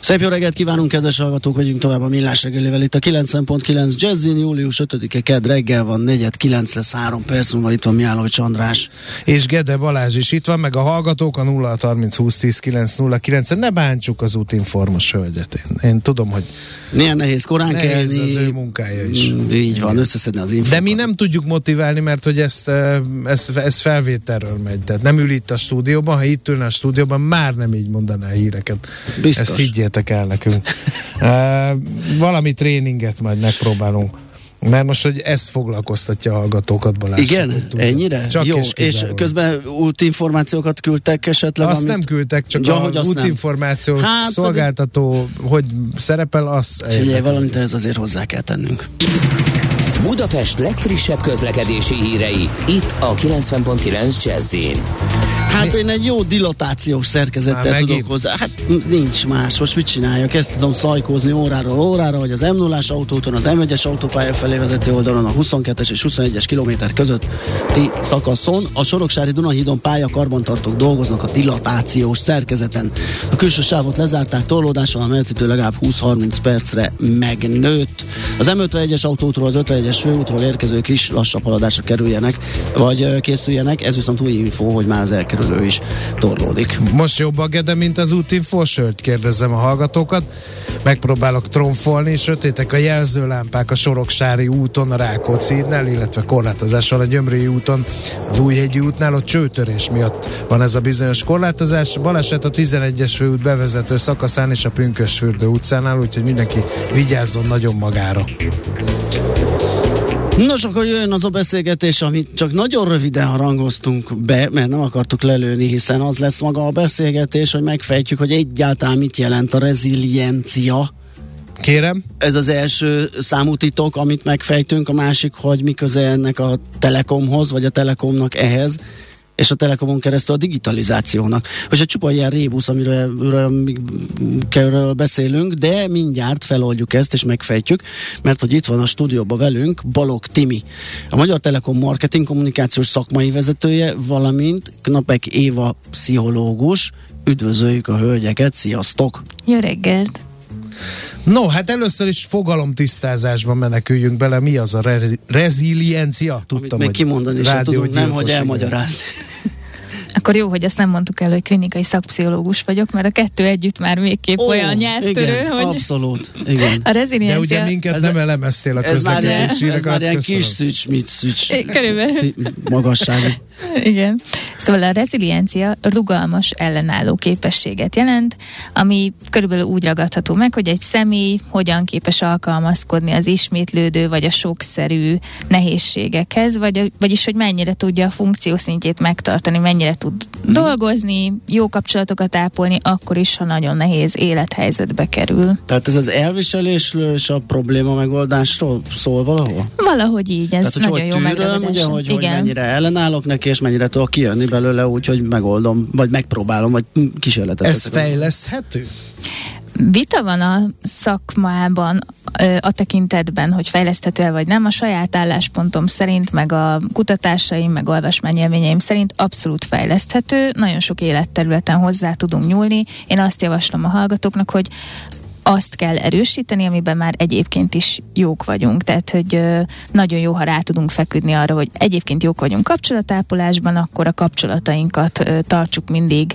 Szép jó reggelt kívánunk, kedves hallgatók, vagyunk tovább a Millás reggelével. Itt a 9.9 Jazzin, július 5-e ked reggel van, 4-9 lesz 3 perc múlva, itt van Miálovics András. És Gede Balázs is itt van, meg a hallgatók a 0 30 20 10 9 0 9 Ne bántsuk az útinformos hölgyet. Én, én tudom, hogy Milyen nehéz korán nehéz kelni. az ő munkája is. Mm, Így van, összeszedni az infokat. De mi nem tudjuk motiválni, mert hogy ezt, eh, ez, ez felvételről megy. Tehát nem ül itt a stúdióban, ha itt ülne a stúdióban, már nem így mondaná a híreket. Biztos. Ezt higgyétek el nekünk. uh, valami tréninget majd megpróbálunk. Mert most, hogy ez foglalkoztatja a hallgatókat, Balázs. Igen? Ennyire? Csak Jó, és, és közben útinformációkat küldtek esetleg? Azt amit- nem küldtek, csak Ja, ja, hogy a azt nem. útinformáció Hát, szolgáltató, hogy szerepel, az Figyelj, valamit ez azért hozzá kell tennünk. Budapest legfrissebb közlekedési hírei, itt a 90.9 jazz Hát én egy jó dilatációs szerkezettel Már tudok hozzá. Hát nincs más. Most mit csináljak? Ezt tudom szajkózni óráról órára, hogy az m 0 autóton, az M1-es autópálya felé vezető oldalon, a 22-es és 21-es kilométer közötti szakaszon a Soroksári Dunahídon pályakarbantartók dolgoznak a dilatációs szerkezeten. A külső sávot lezárták, torlódás van, a menetidő legalább 20-30 percre megnőtt. Az M51-es autótól az 51-es főútról érkezők is lassabb haladásra kerüljenek, vagy készüljenek. Ez viszont új info, hogy már az elkerülő is torlódik. Most jobb a Gede, mint az útinfo, sőt, kérdezzem a hallgatókat. Megpróbálok tromfolni, sötétek a jelzőlámpák a Soroksári úton, a Rákóczi hídnál, illetve korlátozás van a Gyömrői úton, az Újhegyi útnál, ott csőtörés miatt van ez a bizonyos korlátozás. Baleset a 11-es főút bevezető szakaszán és a Pünkösfürdő utcánál, úgyhogy mindenki vigyázzon nagyon magára. Nos, akkor jön az a beszélgetés, amit csak nagyon röviden harangoztunk be, mert nem akartuk lelőni, hiszen az lesz maga a beszélgetés, hogy megfejtjük, hogy egyáltalán mit jelent a reziliencia. Kérem, Ez az első számú titok, amit megfejtünk, a másik, hogy mi köze ennek a Telekomhoz, vagy a Telekomnak ehhez, és a Telekomon keresztül a digitalizációnak. Hogy egy csupa ilyen rébusz, amiről, amiről, amiről beszélünk, de mindjárt feloldjuk ezt, és megfejtjük, mert hogy itt van a stúdióban velünk Balog Timi, a Magyar Telekom marketing kommunikációs szakmai vezetője, valamint Knapek Éva pszichológus. Üdvözöljük a hölgyeket, sziasztok! Jó reggelt! No, hát először is fogalomtisztázásba meneküljünk bele. Mi az a re- reziliencia? Amit Tudtam, még hogy kimondani sem tudunk, nem, hogy igen. elmagyarázni. Akkor jó, hogy ezt nem mondtuk el, hogy klinikai szakpszichológus vagyok, mert a kettő együtt már végképp Ó, olyan nyelvtörő, igen, hogy abszolút, igen. a De reziliencia... ugye minket Ez nem a- elemeztél a ilyen, közlekedési ez már ilyen köszönöm. kis szücs, mit szücs. Körülbelül. Magasságú. Igen. Szóval a reziliencia rugalmas ellenálló képességet jelent, ami körülbelül úgy ragadható meg, hogy egy személy hogyan képes alkalmazkodni az ismétlődő vagy a sokszerű nehézségekhez, vagy, vagyis hogy mennyire tudja a funkciószintjét megtartani, mennyire tud dolgozni, jó kapcsolatokat ápolni, akkor is, ha nagyon nehéz élethelyzetbe kerül. Tehát ez az elviselésről és a probléma megoldásról szól valahol? Valahogy így, ez Tehát, hogy nagyon hogy jó tűröm, ugye, hogy, hogy mennyire ellenállok neki, és mennyire tudok kijönni belőle úgy, hogy megoldom, vagy megpróbálom, vagy kísérletet Ez fejleszthető? Vita van a szakmában a tekintetben, hogy fejleszthető-e vagy nem. A saját álláspontom szerint, meg a kutatásaim, meg olvasmányélményeim szerint abszolút fejleszthető. Nagyon sok életterületen hozzá tudunk nyúlni. Én azt javaslom a hallgatóknak, hogy azt kell erősíteni, amiben már egyébként is jók vagyunk. Tehát, hogy nagyon jó, ha rá tudunk feküdni arra, hogy egyébként jók vagyunk kapcsolatápolásban, akkor a kapcsolatainkat tartsuk mindig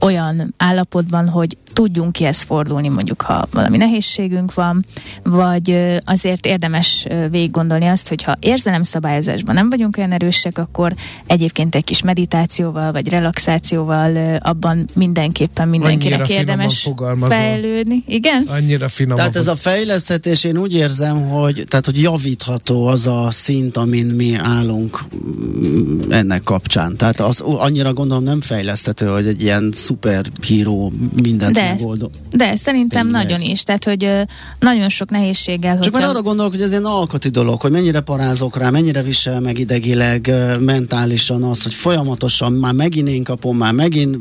olyan állapotban, hogy tudjunk kihez fordulni, mondjuk ha valami nehézségünk van, vagy azért érdemes végig gondolni azt, hogy ha érzelemszabályozásban nem vagyunk olyan erősek, akkor egyébként egy kis meditációval, vagy relaxációval abban mindenképpen mindenkinek Annyira érdemes fejlődni. Igen? Annyira finom. Tehát ez a fejleszthetés, én úgy érzem, hogy, tehát, hogy javítható az a szint, amin mi állunk mm, ennek kapcsán. Tehát az annyira gondolom nem fejleszthető, hogy egy ilyen szuperhíró mindent de, megoldó. De szerintem Tényleg. nagyon is. Tehát, hogy nagyon sok nehézséggel. Csak hogyha... már arra gondolok, hogy ez egy alkati dolog, hogy mennyire parázok rá, mennyire visel meg idegileg, mentálisan az, hogy folyamatosan már megint én kapom, már megint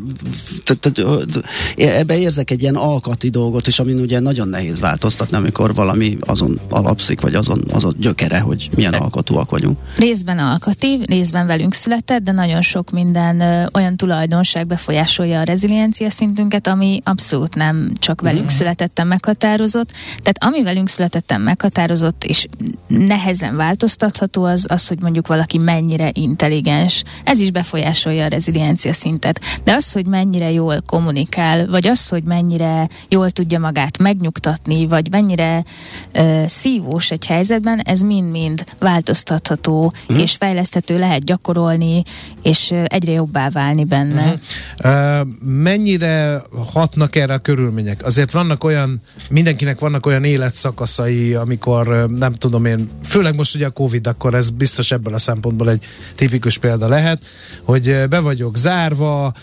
ebbe érzek egy ilyen alkati dolgot is, amin ugye nagyon nehéz változtatni, amikor valami azon alapszik, vagy azon az a gyökere, hogy milyen alkotúak vagyunk. Részben alkati, részben velünk született, de nagyon sok minden ö, olyan tulajdonság befolyásolja a reziliencia szintünket, ami abszolút nem csak velünk mm. születettem meghatározott. Tehát ami velünk születettem meghatározott, és nehezen változtatható, az az, hogy mondjuk valaki mennyire intelligens. Ez is befolyásolja a reziliencia szintet. De az, hogy mennyire jól kommunikál, vagy az, hogy mennyire jól tudja magát megnyugtatni, vagy mennyire ö, szívós egy helyzetben, ez mind-mind változtatható, uh-huh. és fejleszthető, lehet gyakorolni, és egyre jobbá válni benne. Uh-huh. Uh, mennyire hatnak erre a körülmények? Azért vannak olyan, mindenkinek vannak olyan életszakaszai, amikor nem tudom én, főleg most ugye a Covid, akkor ez biztos ebből a szempontból egy tipikus példa lehet, hogy be vagyok zárva,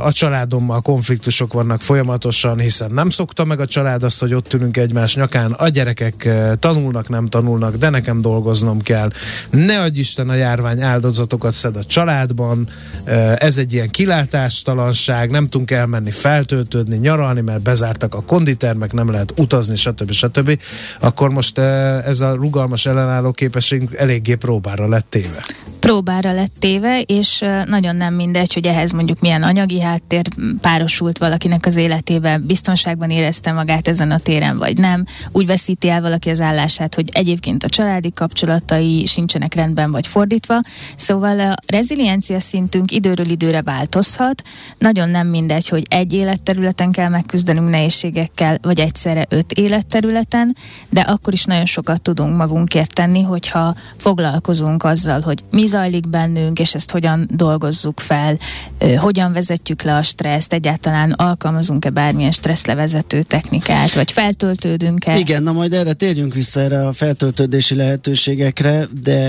a családommal konfliktusok vannak folyamatosan, hiszen nem szokta meg a család azt, hogy ott ülünk egymás nyakán, a gyerekek tanulnak, nem tanulnak, de nekem dolgoznom kell. Ne adj Isten a járvány áldozatokat szed a családban, ez egy ilyen kilátástalanság, nem tudunk elmenni feltöltődni, nyaralni, mert bezártak a konditermek, nem lehet utazni, stb. stb. Akkor most ez a rugalmas ellenálló képesség eléggé próbára lett téve. Próbára lett téve, és nagyon nem mindegy, hogy ehhez mondjuk milyen anyagi háttér párosult valakinek az életében, biztonságban érezte magát ezen a téren, vagy nem. Úgy veszíti el valaki az állását, hogy egyébként a családi kapcsolatai sincsenek rendben, vagy fordítva. Szóval a reziliencia szintünk időről időre változhat. Nagyon nem mindegy, hogy egy életterületen kell megküzdenünk nehézségekkel, vagy egyszerre öt életterületen, de akkor is nagyon sokat tudunk magunkért tenni, hogyha foglalkozunk azzal, hogy mi zajlik bennünk, és ezt hogyan dolgozzuk fel, hogyan vezetjük le a stresszt, egyáltalán alkalmazunk-e bármilyen stresszlevezető technikát, vagy feltöltődünk-e? Igen, na majd erre térjünk vissza erre a feltöltődési lehetőségekre, de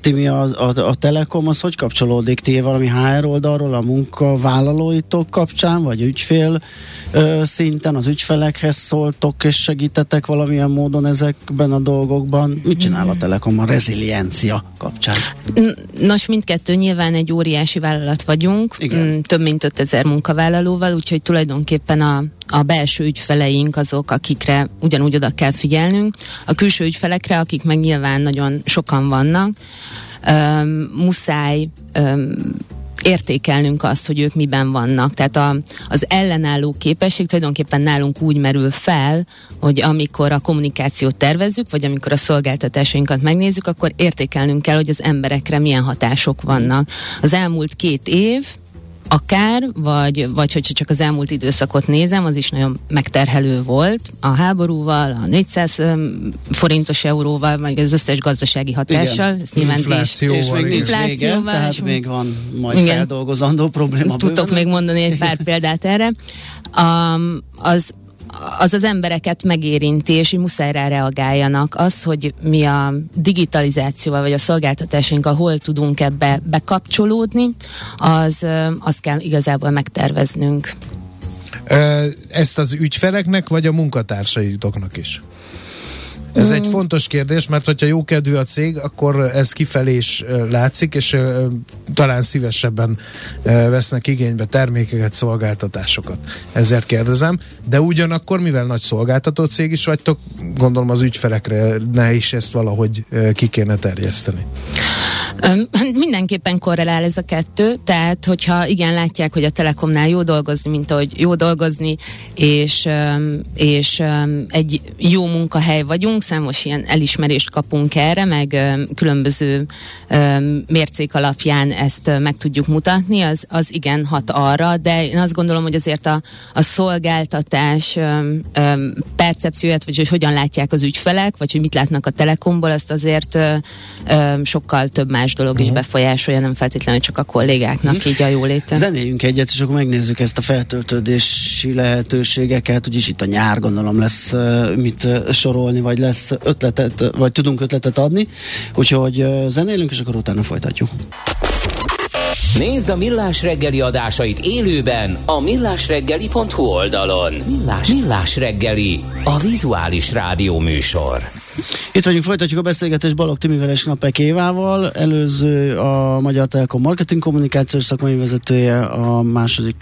Timi, a, a, a Telekom az hogy kapcsolódik? Ti valami HR oldalról a munkavállalóitok kapcsán, vagy ügyfél ö, szinten az ügyfelekhez szóltok és segítetek valamilyen módon ezekben a dolgokban? Mit csinál a Telekom a reziliencia kapcsán? Nos, mindkettő nyilván egy óriási vállalat vagyunk, Igen. Mm, több mint 5000 munkavállalóval, úgyhogy tulajdonképpen a, a belső ügyfeleink azok, akikre ugyanúgy oda kell figyelnünk. A külső ügyfelekre, akik meg nyilván nagyon sokan vannak, um, muszáj um, értékelnünk azt, hogy ők miben vannak. Tehát a, az ellenálló képesség tulajdonképpen nálunk úgy merül fel, hogy amikor a kommunikációt tervezzük, vagy amikor a szolgáltatásainkat megnézzük, akkor értékelnünk kell, hogy az emberekre milyen hatások vannak. Az elmúlt két év akár, vagy, vagy hogyha csak az elmúlt időszakot nézem, az is nagyon megterhelő volt a háborúval, a 400 forintos euróval, vagy az összes gazdasági hatással. Igen. Ezt nyilván inflációval, és még nincs vége, tehát még van majd igen. feldolgozandó probléma. Tudtok még mondani egy pár példát erre. Um, az az az embereket megérinti, és muszáj rá reagáljanak. Az, hogy mi a digitalizációval, vagy a szolgáltatásainkkal hol tudunk ebbe bekapcsolódni, az, azt kell igazából megterveznünk. Ezt az ügyfeleknek, vagy a munkatársaitoknak is? Ez egy mm. fontos kérdés, mert hogyha jó kedvű a cég, akkor ez kifelé is látszik, és talán szívesebben vesznek igénybe termékeket, szolgáltatásokat. Ezért kérdezem. De ugyanakkor, mivel nagy szolgáltató cég is vagytok, gondolom az ügyfelekre ne is ezt valahogy ki kéne terjeszteni. Mindenképpen korrelál ez a kettő, tehát hogyha igen, látják, hogy a Telekomnál jó dolgozni, mint ahogy jó dolgozni, és, és egy jó munkahely vagyunk, számos ilyen elismerést kapunk erre, meg különböző mércék alapján ezt meg tudjuk mutatni, az, az igen hat arra, de én azt gondolom, hogy azért a, a szolgáltatás percepcióját, vagy hogy hogyan látják az ügyfelek, vagy hogy mit látnak a Telekomból, azt azért sokkal több más dolog is mhm. befolyásolja, nem feltétlenül csak a kollégáknak uh-huh. így a jóléte. Zenéljünk egyet, és akkor megnézzük ezt a feltöltődési lehetőségeket, úgyis itt a nyár gondolom lesz mit sorolni, vagy lesz ötletet, vagy tudunk ötletet adni, úgyhogy zenélünk, és akkor utána folytatjuk. Nézd a Millás reggeli adásait élőben a millásreggeli.hu oldalon. Millás, Millás reggeli, a vizuális rádió műsor. Itt vagyunk, folytatjuk a beszélgetést Balog Timivel és Napek Évával. Előző a Magyar Telekom marketing kommunikációs szakmai vezetője, a második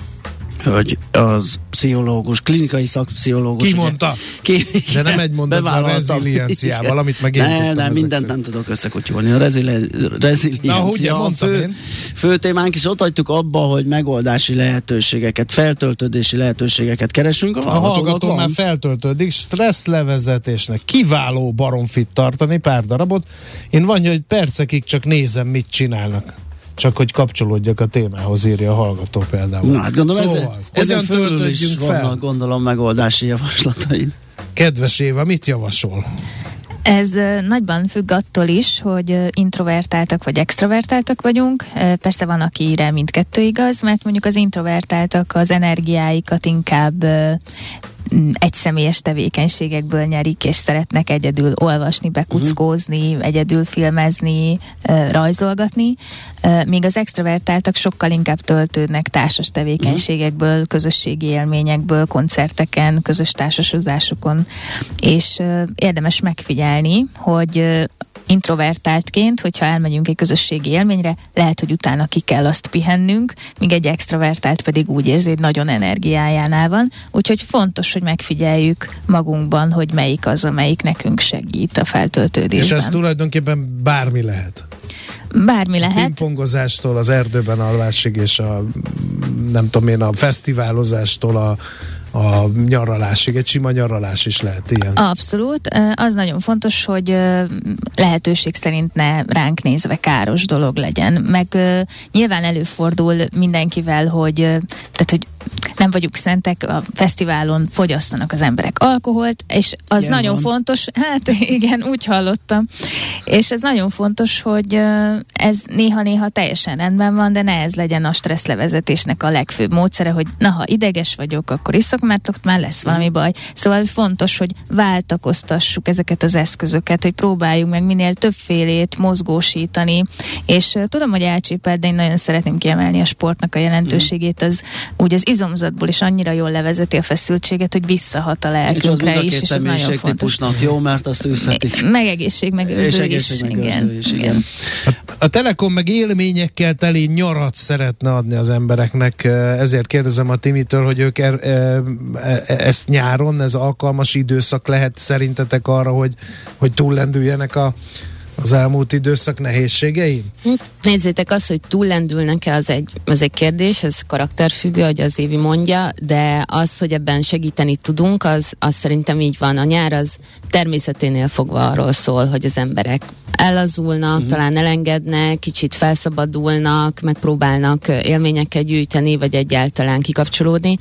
hogy az pszichológus, klinikai szakpszichológus. Ki mondta? Ki, De nem egy mondatban a rezilienciával, amit meg én Ne, nem, mindent nem tudok összekutyolni. A reziliencia Na, ugye, a fő, én. fő témánk, is ott hagytuk abba, hogy megoldási lehetőségeket, feltöltődési lehetőségeket keresünk. A, a hallgató már feltöltődik, stressz levezetésnek kiváló baromfit tartani pár darabot. Én van, hogy percekig csak nézem, mit csinálnak. Csak hogy kapcsolódjak a témához, írja a hallgató például. Na hát gondolom, szóval, ezen, ezen fölül is fel? vannak gondolom megoldási javaslataid. Kedves Éva, mit javasol? Ez nagyban függ attól is, hogy introvertáltak vagy extrovertáltak vagyunk. Persze van, akire mindkettő igaz, mert mondjuk az introvertáltak az energiáikat inkább egyszemélyes tevékenységekből nyerik, és szeretnek egyedül olvasni, bekuckózni, uh-huh. egyedül filmezni, rajzolgatni, míg az extrovertáltak sokkal inkább töltődnek társas tevékenységekből, közösségi élményekből, koncerteken, közös társasozásokon, és érdemes megfigyelni, hogy introvertáltként, hogyha elmegyünk egy közösségi élményre, lehet, hogy utána ki kell azt pihennünk, míg egy extrovertált pedig úgy érzi, hogy nagyon energiájánál van. Úgyhogy fontos, hogy megfigyeljük magunkban, hogy melyik az, amelyik nekünk segít a feltöltődésben. És ez tulajdonképpen bármi lehet. Bármi lehet. A pingpongozástól az erdőben alvásig, és a nem tudom én, a fesztiválozástól a a nyaralásig, egy sima nyaralás is lehet ilyen. Abszolút. Az nagyon fontos, hogy lehetőség szerint ne ránk nézve káros dolog legyen. Meg nyilván előfordul mindenkivel, hogy tehát, hogy nem vagyunk szentek, a fesztiválon fogyasztanak az emberek alkoholt, és az ilyen nagyon van. fontos, hát igen, úgy hallottam, és ez nagyon fontos, hogy ez néha-néha teljesen rendben van, de ne ez legyen a stresszlevezetésnek a legfőbb módszere, hogy na, ha ideges vagyok, akkor iszok, mert ott már lesz valami baj. Szóval fontos, hogy váltakoztassuk ezeket az eszközöket, hogy próbáljuk meg minél többfélét mozgósítani, és tudom, hogy elcsépelt, de én nagyon szeretném kiemelni a sportnak a jelentőségét, az úgy az izomzatból is annyira jól levezeti a feszültséget, hogy visszahat a lelkünkre és is, és ez nagyon fontos. jó, mert azt űzhetik. Megegészség, megőrző is. Igen. is. Igen. A, a Telekom meg élményekkel teli nyarat szeretne adni az embereknek, ezért kérdezem a Timitől, hogy ők er, e, e, ezt nyáron, ez alkalmas időszak lehet szerintetek arra, hogy, hogy túllendüljenek a az elmúlt időszak nehézségein? Hm, nézzétek azt, hogy túllendülnek-e, az egy, az egy kérdés, ez karakterfüggő, hogy az Évi mondja, de az, hogy ebben segíteni tudunk, az, az szerintem így van. A nyár az természeténél fogva arról szól, hogy az emberek ellazulnak, uh-huh. talán elengednek, kicsit felszabadulnak, megpróbálnak élményeket gyűjteni, vagy egyáltalán kikapcsolódni,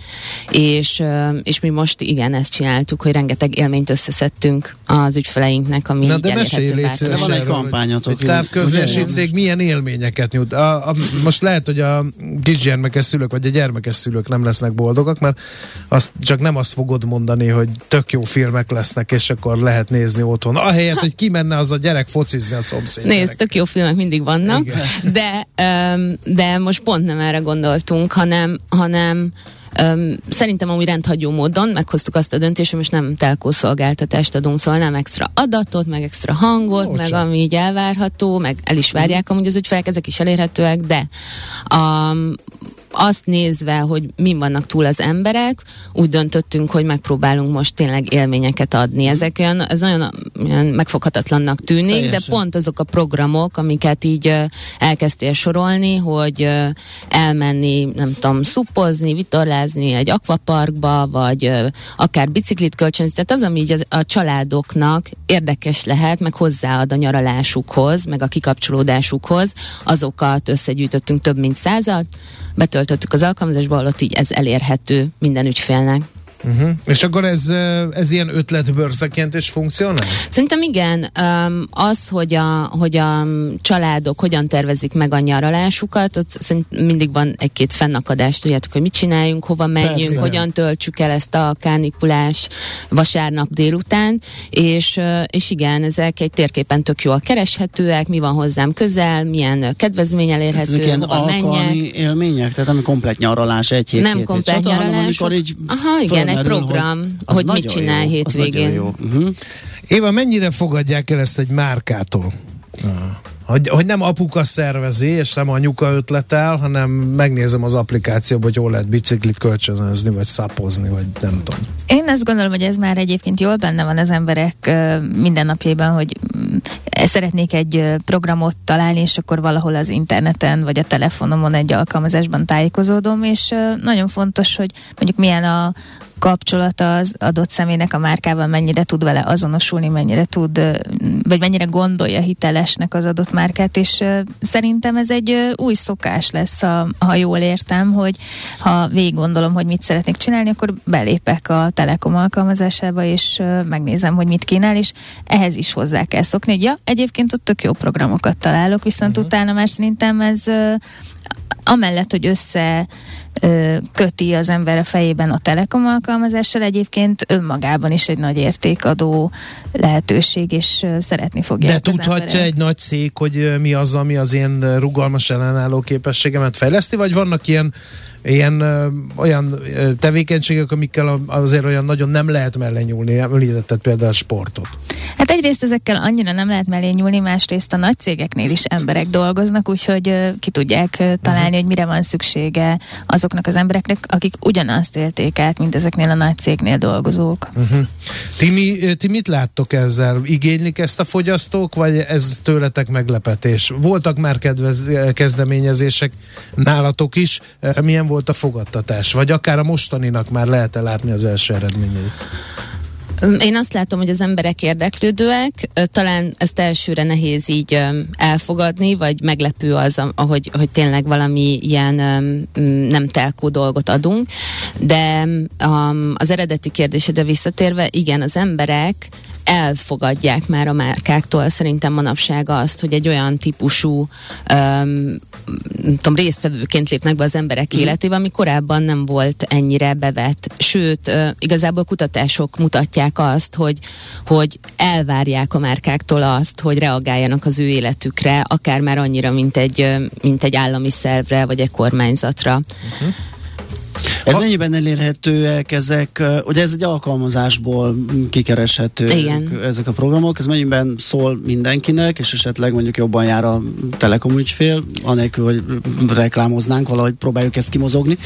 és, és mi most igen, ezt csináltuk, hogy rengeteg élményt összeszedtünk az ügyfeleinknek, ami Na, de mesélj, van egy kampányotok. Egy távközlési cég milyen élményeket nyújt? A, a, most lehet, hogy a kisgyermekes szülők, vagy a gyermekes szülők nem lesznek boldogak, mert azt, csak nem azt fogod mondani, hogy tök jó filmek lesznek, és akkor lehet nézni otthon. Ahelyett, hogy kimenne az a gyerek focizni a szomszéd. Nézd, tök jó filmek mindig vannak, de, de most pont nem erre gondoltunk, hanem, hanem Um, szerintem amúgy rendhagyó módon meghoztuk azt a döntést, hogy most nem telkó szolgáltatást adunk, szóval nem extra adatot, meg extra hangot, Ó, meg csak. ami így elvárható, meg el is várják amúgy az ügyfelek, ezek is elérhetőek, de um, azt nézve, hogy mi vannak túl az emberek, úgy döntöttünk, hogy megpróbálunk most tényleg élményeket adni. Ezek olyan, ez olyan, olyan megfoghatatlannak tűnik, Teljesen. de pont azok a programok, amiket így elkezdtél sorolni, hogy elmenni, nem tudom, szupozni, vitorlázni egy akvaparkba, vagy akár biciklit kölcsönzni, tehát az, ami így a, a családoknak érdekes lehet, meg hozzáad a nyaralásukhoz, meg a kikapcsolódásukhoz, azokat összegyűjtöttünk több mint százat, betöltöttük az alkalmazásba, ott így ez elérhető minden ügyfélnek. Uh-huh. És akkor ez, ez ilyen ötletbőrzeként is funkcionál? Szerintem igen. Az, hogy a, hogy a családok hogyan tervezik meg a nyaralásukat, ott szerintem mindig van egy-két fennakadás, tudjátok, hogy mit csináljunk, hova menjünk, Persze. hogyan töltsük el ezt a kánikulás vasárnap délután, és, és igen, ezek egy térképen tök jól kereshetőek, mi van hozzám közel, milyen kedvezmény elérhető, ezek ilyen hova menjek. élmények? Tehát nem komplet nyaralás egy hét, Nem komplet nyaralás. Hanem, így Aha, igen, egy program, hogy, hogy mit csinál jó, hétvégén. Uh-huh. Éva, mennyire fogadják el ezt egy márkától? Uh. Hogy, hogy nem apuka szervezi, és nem anyuka ötletel, hanem megnézem az applikációban, hogy hol lehet biciklit kölcsönözni, vagy szapozni, vagy nem tudom. Én azt gondolom, hogy ez már egyébként jól benne van az emberek mindennapjában, hogy mm, szeretnék egy programot találni, és akkor valahol az interneten, vagy a telefonomon egy alkalmazásban tájékozódom, és nagyon fontos, hogy mondjuk milyen a, kapcsolata az adott személynek a márkával, mennyire tud vele azonosulni, mennyire tud, vagy mennyire gondolja hitelesnek az adott márkát, és szerintem ez egy új szokás lesz, ha jól értem, hogy ha végig gondolom, hogy mit szeretnék csinálni, akkor belépek a Telekom alkalmazásába, és megnézem, hogy mit kínál, és ehhez is hozzá kell szokni, hogy ja, egyébként ott tök jó programokat találok, viszont uh-huh. utána már szerintem ez amellett, hogy össze köti az ember a fejében a Telekom alkalmazással, egyébként önmagában is egy nagy értékadó lehetőség, és szeretni fogja. De tudhatja egy nagy cég, hogy mi az, ami az én rugalmas ellenálló képességemet fejleszti, vagy vannak ilyen ilyen ö, olyan ö, tevékenységek, amikkel azért olyan nagyon nem lehet mellé nyúlni. Említetted például a sportot. Hát egyrészt ezekkel annyira nem lehet mellé nyúlni, másrészt a nagy cégeknél is emberek dolgoznak, úgyhogy ö, ki tudják ö, találni, uh-huh. hogy mire van szüksége azoknak az embereknek, akik ugyanazt élték át, mint ezeknél a nagy cégnél dolgozók. Uh-huh. Ti, mi, ti mit láttok ezzel? Igénylik ezt a fogyasztók, vagy ez tőletek meglepetés? Voltak már kedvez, kezdeményezések nálatok is. Milyen volt a fogadtatás? Vagy akár a mostaninak már lehet-e látni az első eredményeit? Én azt látom, hogy az emberek érdeklődőek, talán ezt elsőre nehéz így elfogadni, vagy meglepő az, ahogy, hogy tényleg valami ilyen nem telkó dolgot adunk, de az eredeti kérdésedre visszatérve, igen, az emberek elfogadják már a márkáktól szerintem manapság azt, hogy egy olyan típusú um, tudom, résztvevőként lépnek be az emberek mm. életébe, ami korábban nem volt ennyire bevett. Sőt, uh, igazából kutatások mutatják azt, hogy, hogy elvárják a márkáktól azt, hogy reagáljanak az ő életükre, akár már annyira, mint egy, mint egy állami szervre, vagy egy kormányzatra. Uh-huh. Ez a... mennyiben elérhetőek ezek, ugye ez egy alkalmazásból kikereshető Igen. ezek a programok, ez mennyiben szól mindenkinek, és esetleg mondjuk jobban jár a telekom ügyfél, anélkül, hogy reklámoznánk, valahogy próbáljuk ezt kimozogni.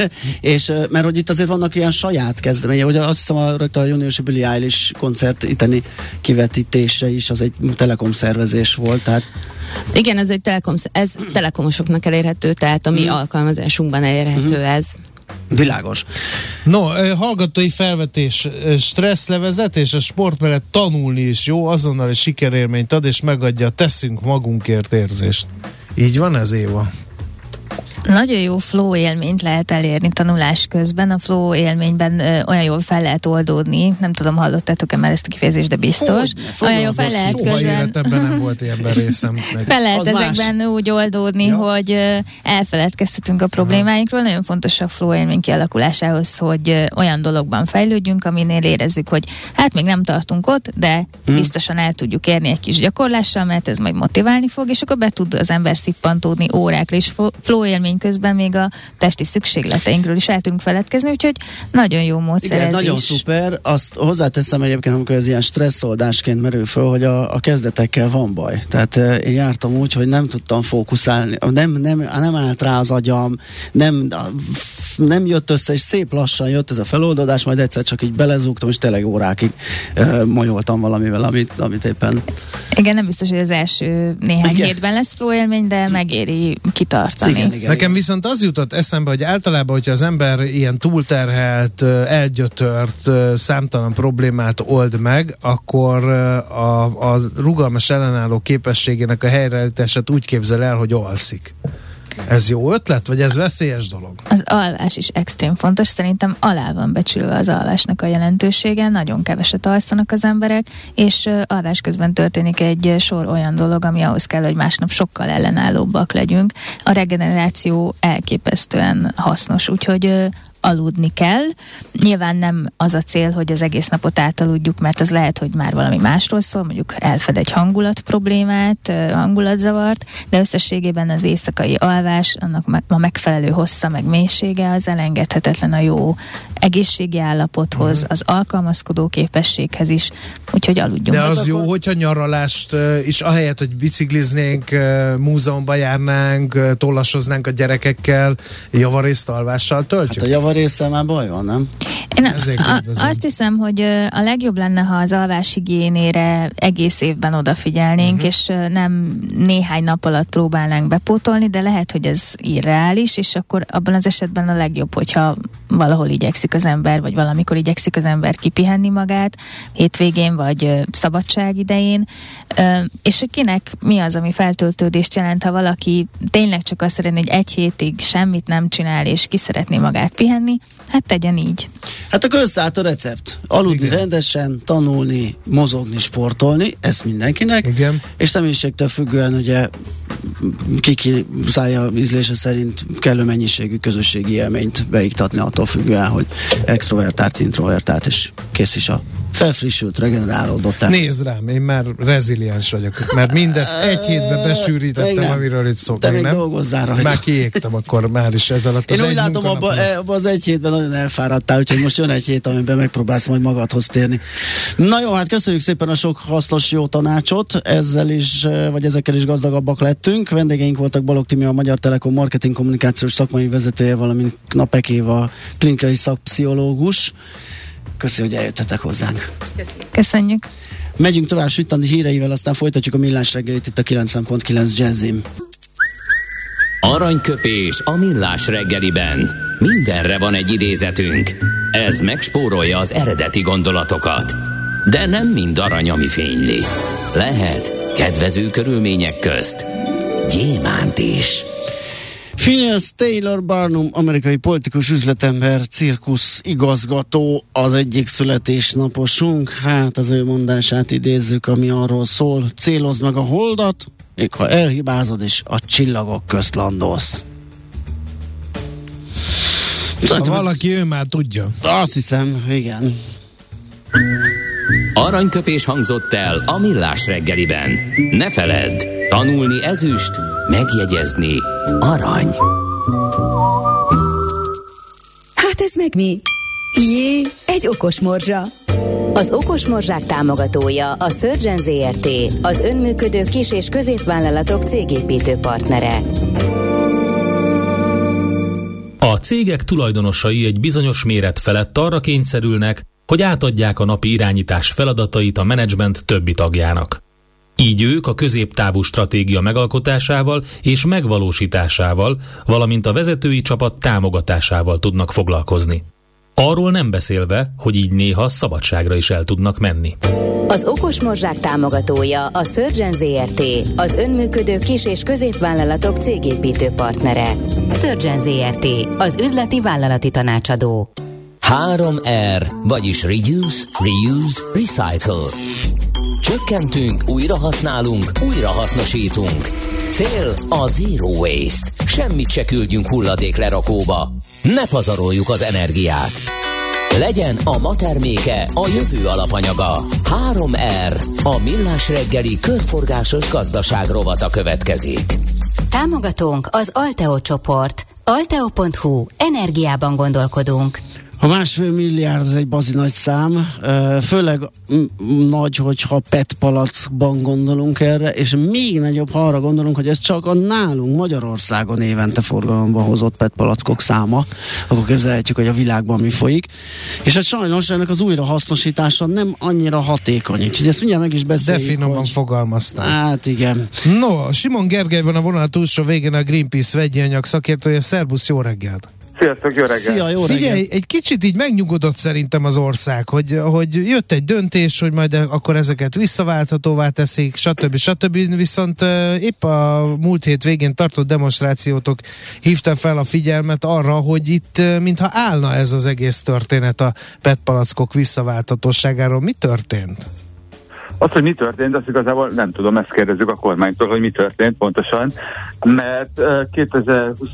és mert hogy itt azért vannak ilyen saját kezdeménye, hogy azt hiszem a, a júniusi Billy Eilish koncert itteni kivetítése is az egy telekom szervezés volt, tehát igen, ez egy telekom, ez telekomosoknak elérhető, tehát a mi mm. alkalmazásunkban elérhető mm. ez. Világos. No, hallgatói felvetés, stressz levezetés, a sport mellett tanulni is jó, azonnal egy sikerélményt ad, és megadja a teszünk magunkért érzést. Így van ez, Éva? Nagyon jó flow élményt lehet elérni tanulás közben. A flow élményben ö, olyan jól fel lehet oldódni. Nem tudom, hallottátok-e már ezt a kifejezést, de biztos. Hogy, olyan jól fel lehet közben. életemben nem volt ilyen részem. Fel lehet Az ezekben más. úgy oldódni, ja. hogy ö, elfeledkeztetünk a problémáinkról. Aha. Nagyon fontos a flow élmény kialakulásához, hogy ö, olyan dologban fejlődjünk, aminél érezzük, hogy hát még nem tartunk ott, de hmm. biztosan el tudjuk érni egy kis gyakorlással, mert ez majd motiválni fog, és akkor be tud az ember szippantódni órákra, és flow élmény élmény közben még a testi szükségleteinkről is el tudunk feledkezni, úgyhogy nagyon jó módszer Igen, ez, ez nagyon is. szuper. Azt hozzáteszem egyébként, amikor ez ilyen stresszoldásként merül föl, hogy a, a kezdetekkel van baj. Tehát én jártam úgy, hogy nem tudtam fókuszálni, nem, nem, nem állt rá az agyam, nem, nem jött össze, és szép lassan jött ez a feloldódás, majd egyszer csak így belezúgtam, és tényleg órákig uh, majoltam valamivel, amit, amit éppen Igen, nem biztos, hogy az első néhány Igen. hétben lesz flow élmény, de megéri kitartani. igen, igen, Nekem viszont az jutott eszembe, hogy általában, hogyha az ember ilyen túlterhelt, elgyötört, számtalan problémát old meg, akkor a, a rugalmas ellenálló képességének a helyreállítását úgy képzel el, hogy alszik. Ez jó ötlet, vagy ez veszélyes dolog? Az alvás is extrém fontos, szerintem alá van becsülve az alvásnak a jelentősége, nagyon keveset alszanak az emberek, és alvás közben történik egy sor olyan dolog, ami ahhoz kell, hogy másnap sokkal ellenállóbbak legyünk. A regeneráció elképesztően hasznos, úgyhogy aludni kell. Nyilván nem az a cél, hogy az egész napot átaludjuk, mert az lehet, hogy már valami másról szól, mondjuk elfed egy hangulat problémát, hangulatzavart, de összességében az éjszakai alvás, annak a megfelelő hossza, meg mélysége az elengedhetetlen a jó egészségi állapothoz, az alkalmazkodó képességhez is, úgyhogy aludjunk. De az jó, hogyha nyaralást is ahelyett, hogy bicikliznénk, múzeumba járnánk, tollasoznánk a gyerekekkel, javarészt alvással töltjük? Hát a javarésszel már baj van, nem? Én a, azt hiszem, hogy a legjobb lenne, ha az alváshigiénére egész évben odafigyelnénk, uh-huh. és nem néhány nap alatt próbálnánk bepótolni, de lehet, hogy ez irreális, és akkor abban az esetben a legjobb, hogyha valahol igyekszik az ember, vagy valamikor igyekszik az ember kipihenni magát, hétvégén, vagy szabadság idején, és hogy kinek mi az, ami feltöltődést jelent, ha valaki tényleg csak azt szeretné, hogy egy hétig semmit nem csinál, és ki szeretné magát pihenni, hát tegyen így. Hát akkor összeállt a recept. Aludni Igen. rendesen, tanulni, mozogni, sportolni, ez mindenkinek. Igen. És személyiségtől függően ugye kiki szája ízlése szerint kellő mennyiségű közösségi élményt beiktatni attól függően, hogy extrovertált, introvertált, és kész is a felfrissült, regenerálódott. el. Nézd rám, én már reziliens vagyok, mert mindezt egy hétbe Még besűrítettem, nem. amiről itt Te szoktunk, még nem? dolgozzál rajta. Már kiégtem akkor már is ez alatt az Én úgy látom, abban abba az egy hétben nagyon elfáradtál, úgyhogy most jön egy hét, amiben megpróbálsz majd magadhoz térni. Na jó, hát köszönjük szépen a sok hasznos jó tanácsot, ezzel is, vagy ezekkel is gazdagabbak lettünk. Vendégeink voltak Balog Timi, a Magyar Telekom marketing kommunikációs szakmai vezetője, valamint Knapek Éva, klinikai szakpszichológus. Köszönjük, hogy eljöttetek hozzánk. Köszönjük! Megyünk tovább Süttandi híreivel, aztán folytatjuk a millás reggelit itt a 90.9 Jazzim. Aranyköpés a millás reggeliben. Mindenre van egy idézetünk. Ez megspórolja az eredeti gondolatokat. De nem mind arany, ami fényli. Lehet kedvező körülmények közt gyémánt is. Phineas Taylor Barnum, amerikai politikus üzletember, cirkusz igazgató, az egyik születésnaposunk. Hát az ő mondását idézzük, ami arról szól, célozd meg a holdat, még ha elhibázod és a csillagok közt landolsz. Ha valaki ő már tudja. Azt hiszem, igen. Aranyköpés hangzott el a millás reggeliben. Ne feledd, tanulni ezüst, megjegyezni arany. Hát ez meg mi? Jé, egy okos morzsa. Az Okos Morzsák támogatója a Surgeon ZRT, az önműködő kis- és középvállalatok cégépítő partnere. A cégek tulajdonosai egy bizonyos méret felett arra kényszerülnek, hogy átadják a napi irányítás feladatait a menedzsment többi tagjának. Így ők a középtávú stratégia megalkotásával és megvalósításával, valamint a vezetői csapat támogatásával tudnak foglalkozni. Arról nem beszélve, hogy így néha szabadságra is el tudnak menni. Az Okos Morzsák támogatója a Surgeon ZRT, az önműködő kis- és középvállalatok cégépítő partnere. Surgeon ZRT, az üzleti vállalati tanácsadó. 3R, vagyis Reduce, Reuse, Recycle. Csökkentünk, újra használunk, újra hasznosítunk. Cél a Zero Waste. Semmit se küldjünk hulladéklerakóba. Ne pazaroljuk az energiát. Legyen a ma terméke a jövő alapanyaga. 3R, a millás reggeli körforgásos gazdaság rovata következik. Támogatónk az Alteo csoport. Alteo.hu. Energiában gondolkodunk. A másfél milliárd ez egy bazi nagy szám, főleg nagy, hogyha PET palackban gondolunk erre, és még nagyobb, ha arra gondolunk, hogy ez csak a nálunk Magyarországon évente forgalomba hozott PET palackok száma, akkor képzelhetjük, hogy a világban mi folyik. És hát sajnos ennek az újrahasznosítása nem annyira hatékony, úgyhogy ezt mindjárt meg is beszéljük. De finoman hogy... fogalmaztál. Hát igen. No, Simon Gergely van a vonal túlsó végén a Greenpeace vegyi anyag szakértője. Szerbusz, jó reggelt! Sziasztok, jó reggelt! Szia, jó reggelt! Figyelj, egy kicsit így megnyugodott szerintem az ország, hogy, hogy jött egy döntés, hogy majd akkor ezeket visszaválthatóvá teszik, stb. stb. Viszont épp a múlt hét végén tartott demonstrációtok hívta fel a figyelmet arra, hogy itt mintha állna ez az egész történet a petpalackok visszaválthatóságáról. Mi történt? Az, hogy mi történt, azt igazából nem tudom, ezt kérdezzük a kormánytól, hogy mi történt pontosan, mert 2020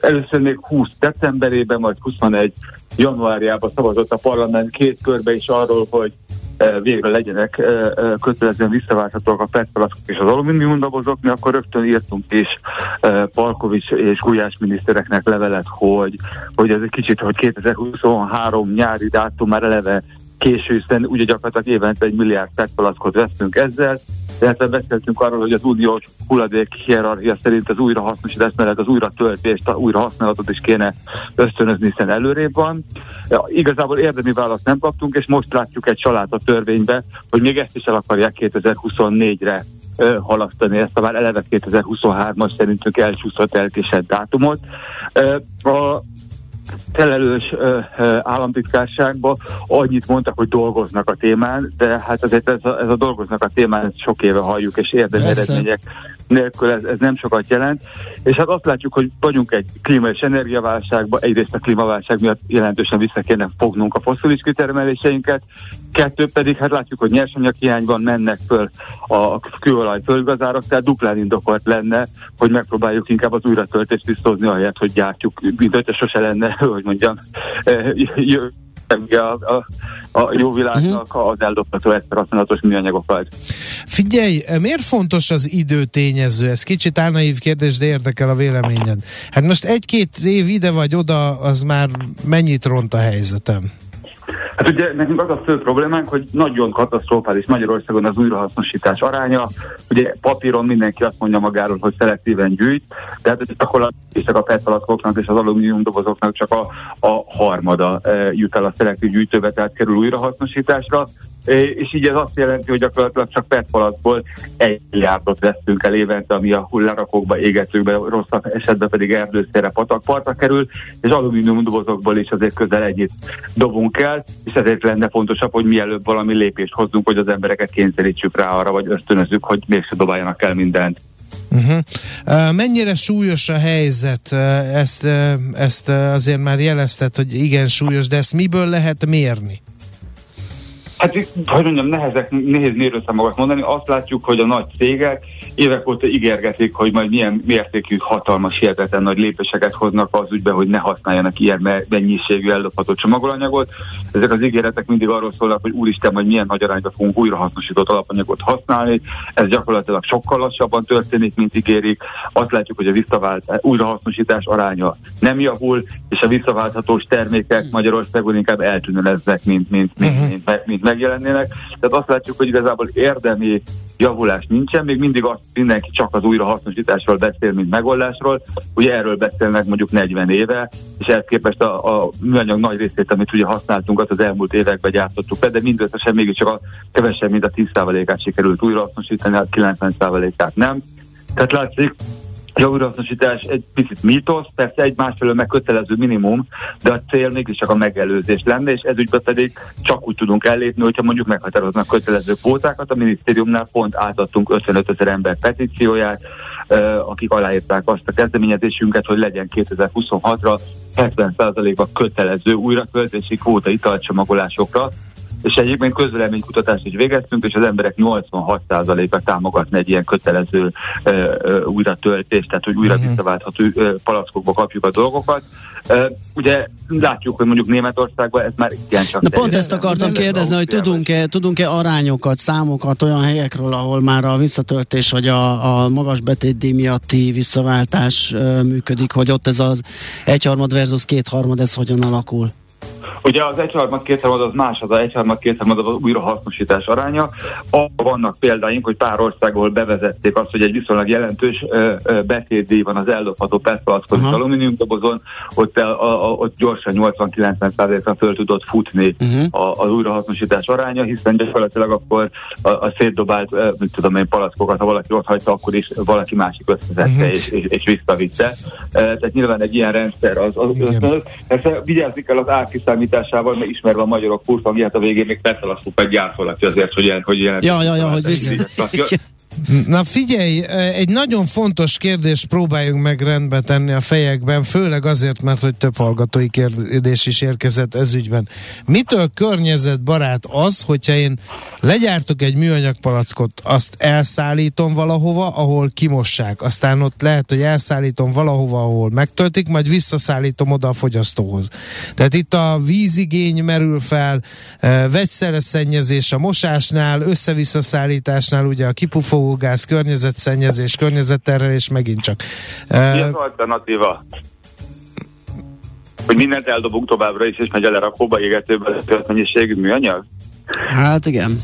először még 20 decemberében, majd 21 januárjában szavazott a parlament két körbe is arról, hogy eh, végre legyenek eh, eh, kötelezően visszaválthatóak a PET és az alumínium dobozok, mi akkor rögtön írtunk is Palkovics és Gulyás minisztereknek levelet, hogy, hogy ez egy kicsit, hogy 2023 nyári dátum már eleve késő, hiszen ugye gyakorlatilag évente egy milliárd PET veszünk ezzel, illetve beszéltünk arról, hogy az uniós hulladék hierarchia szerint az újrahasznosítás mellett az újratöltést, a újrahasználatot is kéne ösztönözni, hiszen előrébb van. Igazából érdemi választ nem kaptunk, és most látjuk egy család a törvénybe, hogy még ezt is el akarják 2024-re halasztani ezt a már eleve 2023-as szerintünk elcsúszott, elkésett dátumot. A felelős ö, ö, államtitkárságba. Annyit mondtak, hogy dolgoznak a témán, de hát azért ez a, ez a dolgoznak a témán, sok éve halljuk, és érdemi eredmények nélkül ez, ez nem sokat jelent. És hát azt látjuk, hogy vagyunk egy klíma és energiaválságban, egyrészt a klímaválság miatt jelentősen vissza kéne fognunk a foszilis kitermeléseinket, kettő pedig hát látjuk, hogy nyersanyaghiányban mennek föl a kőolaj földgazárak, tehát duplán indokolt lenne, hogy megpróbáljuk inkább az újratöltést visszahozni, ahelyett, hogy gyártjuk, mint hogy sose lenne, hogy mondjam, a, a, a jó világnak uh-huh. az eldobható egyszer használatos műanyagokat. Figyelj, miért fontos az időtényező? Ez kicsit álnaív kérdés, de érdekel a véleményed. Hát most egy-két év ide vagy oda, az már mennyit ront a helyzetem? Hát ugye nekünk az a fő problémánk, hogy nagyon katasztrofális Magyarországon az újrahasznosítás aránya. Ugye papíron mindenki azt mondja magáról, hogy szelektíven gyűjt, de hát gyakorlatilag a petalatkoknak és az alumínium dobozoknak csak a, a harmada e, jut el a szelektív gyűjtőbe, tehát kerül újrahasznosításra és így ez azt jelenti, hogy gyakorlatilag csak PET egy milliárdot veszünk el évente, ami a hullárakokba, égetőkbe, rosszabb esetben pedig erdőszére, patakpartra kerül, és alumínium dobozokból is azért közel ennyit dobunk el, és ezért lenne fontosabb, hogy mielőbb valami lépést hozzunk, hogy az embereket kényszerítsük rá arra, vagy ösztönözzük, hogy mégse dobáljanak el mindent. Uh-huh. Uh, mennyire súlyos a helyzet? Ezt, ezt azért már jelezted, hogy igen súlyos, de ezt miből lehet mérni? Hát, hogy mondjam, nehezek, nehéz mérőszámokat mondani. Azt látjuk, hogy a nagy cégek évek óta ígérgetik, hogy majd milyen mértékű, hatalmas, hihetetlen nagy lépéseket hoznak az ügyben, hogy ne használjanak ilyen mennyiségű eldobható csomagolanyagot. Ezek az ígéretek mindig arról szólnak, hogy úristen, hogy milyen nagy arányban fogunk újrahasznosított alapanyagot használni. Ez gyakorlatilag sokkal lassabban történik, mint ígérik. Azt látjuk, hogy a visszavált újrahasznosítás aránya nem javul, és a visszaválthatós termékek Magyarországon inkább eltűnő lesznek, mint, mint, mint, uh-huh. mint, mint, mint megjelennének. Tehát azt látjuk, hogy igazából érdemi javulás nincsen, még mindig azt mindenki csak az újrahasznosításról beszél, mint megoldásról. Ugye erről beszélnek mondjuk 40 éve, és ehhez képest a, a műanyag nagy részét, amit ugye használtunk, az, az elmúlt években gyártottuk be, de mindösszesen mégiscsak a kevesebb, mint a 10%-át sikerült újrahasznosítani, a 90%-át nem. Tehát látszik, a újrahasznosítás egy picit mítosz, persze egy másfelől meg kötelező minimum, de a cél mégis csak a megelőzés lenne, és ezügyben pedig csak úgy tudunk ellépni, hogyha mondjuk meghatároznak kötelező kvótákat. A minisztériumnál pont átadtunk 55 ezer ember petícióját, akik aláírták azt a kezdeményezésünket, hogy legyen 2026-ra 70%-a kötelező újraköltési kvóta italcsomagolásokra, és egyébként közvéleménykutatást is végeztünk, és az emberek 86%-a támogatna egy ilyen kötelező uh, uh, újra töltést, tehát hogy újra mhm. visszaváltható uh, palackokba kapjuk a dolgokat. Ugye látjuk, hogy mondjuk Németországban ez már csak. Na pont ezt akartam kérdezni, hogy tudunk-e, tudunk-e arányokat, számokat olyan helyekről, ahol már a visszatöltés vagy a, a magas betétdíj miatti visszaváltás működik, hogy ott ez az egyharmad versus kétharmad, ez hogyan alakul? Ugye az egyharmad kétharmad az más, az a egyharmad kétharmad az újrahasznosítás aránya. Arra vannak példáink, hogy pár országból bevezették azt, hogy egy viszonylag jelentős betétdíj van az eldobható petpalackon és alumíniumdobozon, ott, a, a, ott gyorsan 80-90%-ra föl tudott futni uh-huh. a, az újrahasznosítás aránya, hiszen gyakorlatilag akkor a, a szétdobált, mit tudom én, palackokat, ha valaki ott hagyta, akkor is valaki másik összezette uh-huh. és, és, és visszavitte. Tehát nyilván egy ilyen rendszer az, az, az, az vigyázni kell az árkiszámítás számításával, mert ismerve a magyarok furtangját a végén még befelasztuk egy gyárfolati azért, hogy ilyen, hogy ilyen. Ja, ja, ja, hogy vissza. Na figyelj, egy nagyon fontos kérdést próbáljunk meg rendbe tenni a fejekben, főleg azért, mert hogy több hallgatói kérdés is érkezett ez ügyben. Mitől környezetbarát az, hogyha én legyártok egy műanyag palackot, azt elszállítom valahova, ahol kimossák, aztán ott lehet, hogy elszállítom valahova, ahol megtöltik, majd visszaszállítom oda a fogyasztóhoz. Tehát itt a vízigény merül fel, vegyszeres szennyezés a mosásnál, össze-visszaszállításnál, ugye a kipufogó gáz, környezetszennyezés, környezetterrelés megint csak. Mi az alternatíva? Hogy mindent eldobunk továbbra is, és megy a lerakóba égetőbe mennyiségű műanyag? Hát igen.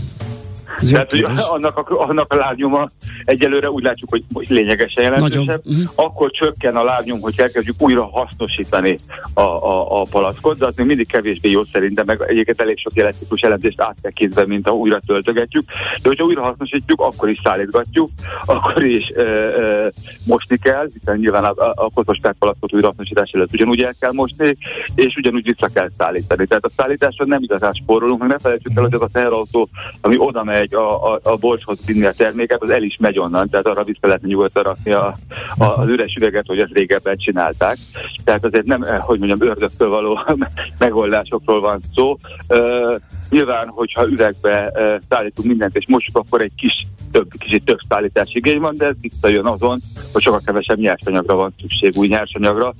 Tehát, hogy annak a, annak a lábnyoma egyelőre úgy látjuk, hogy, hogy lényegesen jelentősebb. Uh-huh. Akkor csökken a lábnyom, hogy elkezdjük újra hasznosítani a, a, a palackot, de az még mindig kevésbé jó szerintem, meg egyébként elég sok jelentikus elemzést áttekintve, mint ha újra töltögetjük. De hogyha újra hasznosítjuk, akkor is szállítgatjuk, akkor is ö, ö, mosni kell, hiszen nyilván a, a, a koszos palackot újra hasznosítás előtt ugyanúgy el kell mosni, és ugyanúgy vissza kell szállítani. Tehát a szállításra nem igazán spórolunk, meg ne felejtsük el, hogy az a teherautó, ami oda megy megy a, a, a bolcshoz vinni a terméket, az el is megy onnan, tehát arra vissza lehetne nyugodtan rakni a, a, az üres üveget, hogy ezt régebben csinálták. Tehát azért nem, eh, hogy mondjam, ördögtől való megoldásokról van szó. Uh, nyilván, hogyha üvegbe uh, szállítunk mindent és mosjuk, akkor egy kis több, kicsit több szállítási igény van, de ez visszajön azon, hogy sokkal kevesebb nyersanyagra van szükség, új nyersanyagra,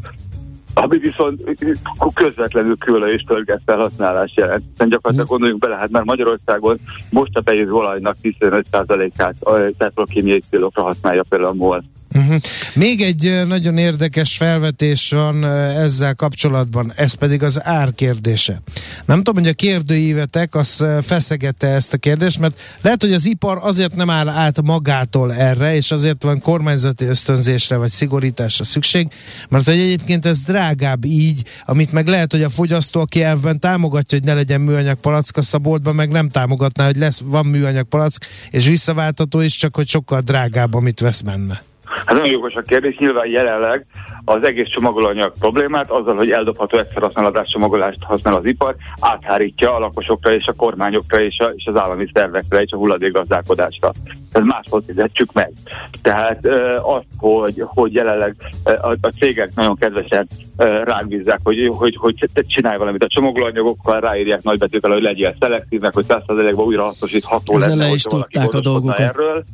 ami viszont közvetlenül kőolaj és tölget felhasználást jelent. Hiszen gyakorlatilag mhm. gondoljunk bele, hát már Magyarországon most a beírt olajnak 15%-át petrokémiai célokra használja például a MOL. Uh-huh. Még egy nagyon érdekes felvetés van ezzel kapcsolatban, ez pedig az ár kérdése. Nem tudom, hogy a kérdőívetek az feszegette ezt a kérdést, mert lehet, hogy az ipar azért nem áll át magától erre, és azért van kormányzati ösztönzésre vagy szigorításra szükség, mert hogy egyébként ez drágább így, amit meg lehet, hogy a fogyasztó, aki elvben támogatja, hogy ne legyen műanyag palack, a boltban meg nem támogatná, hogy lesz, van műanyag palack, és visszaváltató is, csak hogy sokkal drágább, amit vesz benne. Hát nagyon jogos a kérdés, nyilván jelenleg az egész csomagolanyag problémát azzal, hogy eldobható használatás csomagolást használ az ipar, áthárítja a lakosokra és a kormányokra és, a, és az állami szervekre és a hulladékgazdálkodásra. Ez máshol fizetjük meg. Tehát az, hogy, hogy jelenleg a, a cégek nagyon kedvesen rágbízzák, hogy, hogy, hogy csinálj valamit a csomagolóanyagokkal, ráírják nagybetűkkel, hogy legyél szelektív, meg hogy 100%-ban újra hasznosítható lesz, is tudták a dolgokat. Erről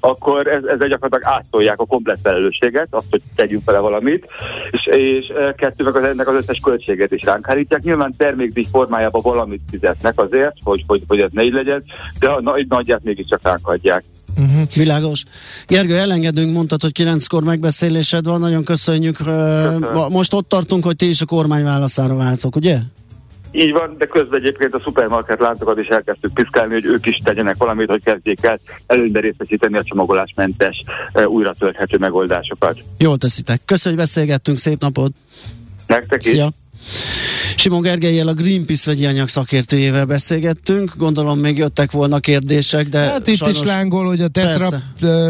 akkor ez, ezzel gyakorlatilag áttolják a komplet felelősséget, azt, hogy tegyünk vele valamit, és, és e, kettő meg az, ennek az összes költséget is ránk hárítják. Nyilván termékdíj formájában valamit fizetnek azért, hogy, hogy, hogy ez ne így legyen, de a nagy nagyját mégiscsak ránk adják. Uh-huh. Világos. Gergő, elengedünk, mondtad, hogy kilenckor megbeszélésed van, nagyon köszönjük. Köszönöm. Most ott tartunk, hogy ti is a kormány válaszára váltok, ugye? Így van, de közben egyébként a szupermarket láncokat is elkezdtük piszkálni, hogy ők is tegyenek valamit, hogy kezdjék el előnybe részesíteni a csomagolásmentes, újra tölthető megoldásokat. Jól teszitek. Köszönjük, hogy beszélgettünk, szép napot! Nektek is! Szia. Simon Gergelyel a Greenpeace vegyi anyag szakértőjével beszélgettünk, gondolom még jöttek volna kérdések, de Hát itt sajnos... is lángol, hogy a tetra,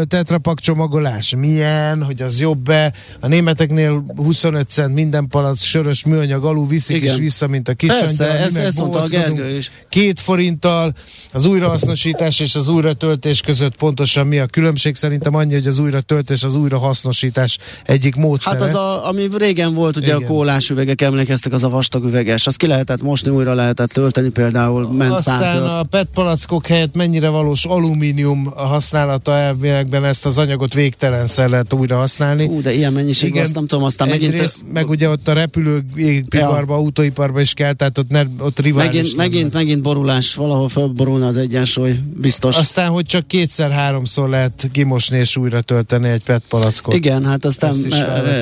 tetrapak csomagolás milyen, hogy az jobb-e. A németeknél 25 cent minden palac sörös műanyag alul viszik Igen. is vissza, mint a kis Persze, ez, ez mondta a Gergő is. Két forinttal az újrahasznosítás és az újratöltés között pontosan mi a különbség? Szerintem annyi, hogy az újratöltés az újrahasznosítás egyik módszere. Hát az, a, ami régen volt, ugye Igen. a kólás üvegek emlékeztek, az a vastag üveges. Azt ki lehetett mosni, újra lehetett tölteni, például ment Aztán a PET palackok helyett mennyire valós alumínium használata elvilegben ezt az anyagot végtelenszer lehet újra használni. Hú, de ilyen mennyiség, Igen. azt nem tudom, aztán megint... Egyrészt, meg ugye ott a repülőiparban, ja. autóiparban is kell, tehát ott, ne, ott rivális Megint, megint, megint borulás, valahol fölborulna az egyensúly, biztos. Aztán, hogy csak kétszer-háromszor lehet kimosni és újra tölteni egy PET palackot. Igen, hát aztán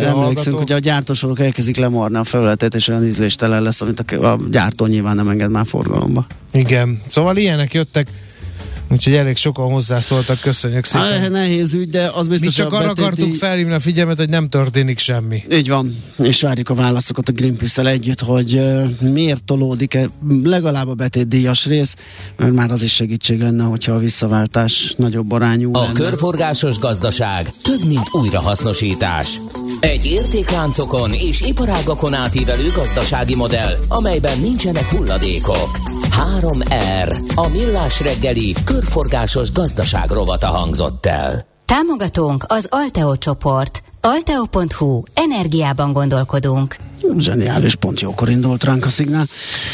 emlékszünk, hogy a gyártósorok elkezdik lemorni a felületet, és olyan ízléstelen lesz, amit a, a gyártó nyilván nem enged már forgalomba. Igen. Szóval ilyenek jöttek, úgyhogy elég sokan hozzászóltak, köszönjük szépen. Hát, nehéz ügy, de az Mi biztos, csak hogy a arra betéti- akartuk felhívni a figyelmet, hogy nem történik semmi. Így van, és várjuk a válaszokat a Greenpeace-el együtt, hogy uh, miért tolódik-e legalább a betétdíjas rész, mert már az is segítség lenne, hogyha a visszaváltás nagyobb arányú A lenne. körforgásos gazdaság több, mint újrahasznosítás. Egy értékláncokon és iparágakon átívelő gazdasági modell, amelyben nincsenek hulladékok. 3R. A millás reggeli körforgásos gazdaság rovata hangzott el. Támogatónk az Alteo csoport. Alteo.hu. Energiában gondolkodunk. Zseniális, pont jókor indult ránk a szignál.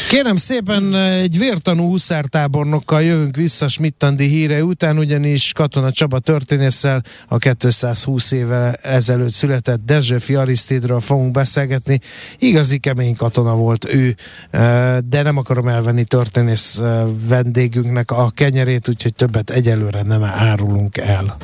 Kérem szépen, egy vértanú huszártábornokkal jövünk vissza Smittandi híre után, ugyanis Katona Csaba történésszel a 220 éve ezelőtt született Dezsőfi Arisztidről fogunk beszélgetni. Igazi kemény katona volt ő, eh, de nem akarom elvenni történész eh, vendégünknek a kenyerét, úgyhogy többet egyelőre nem árulunk el.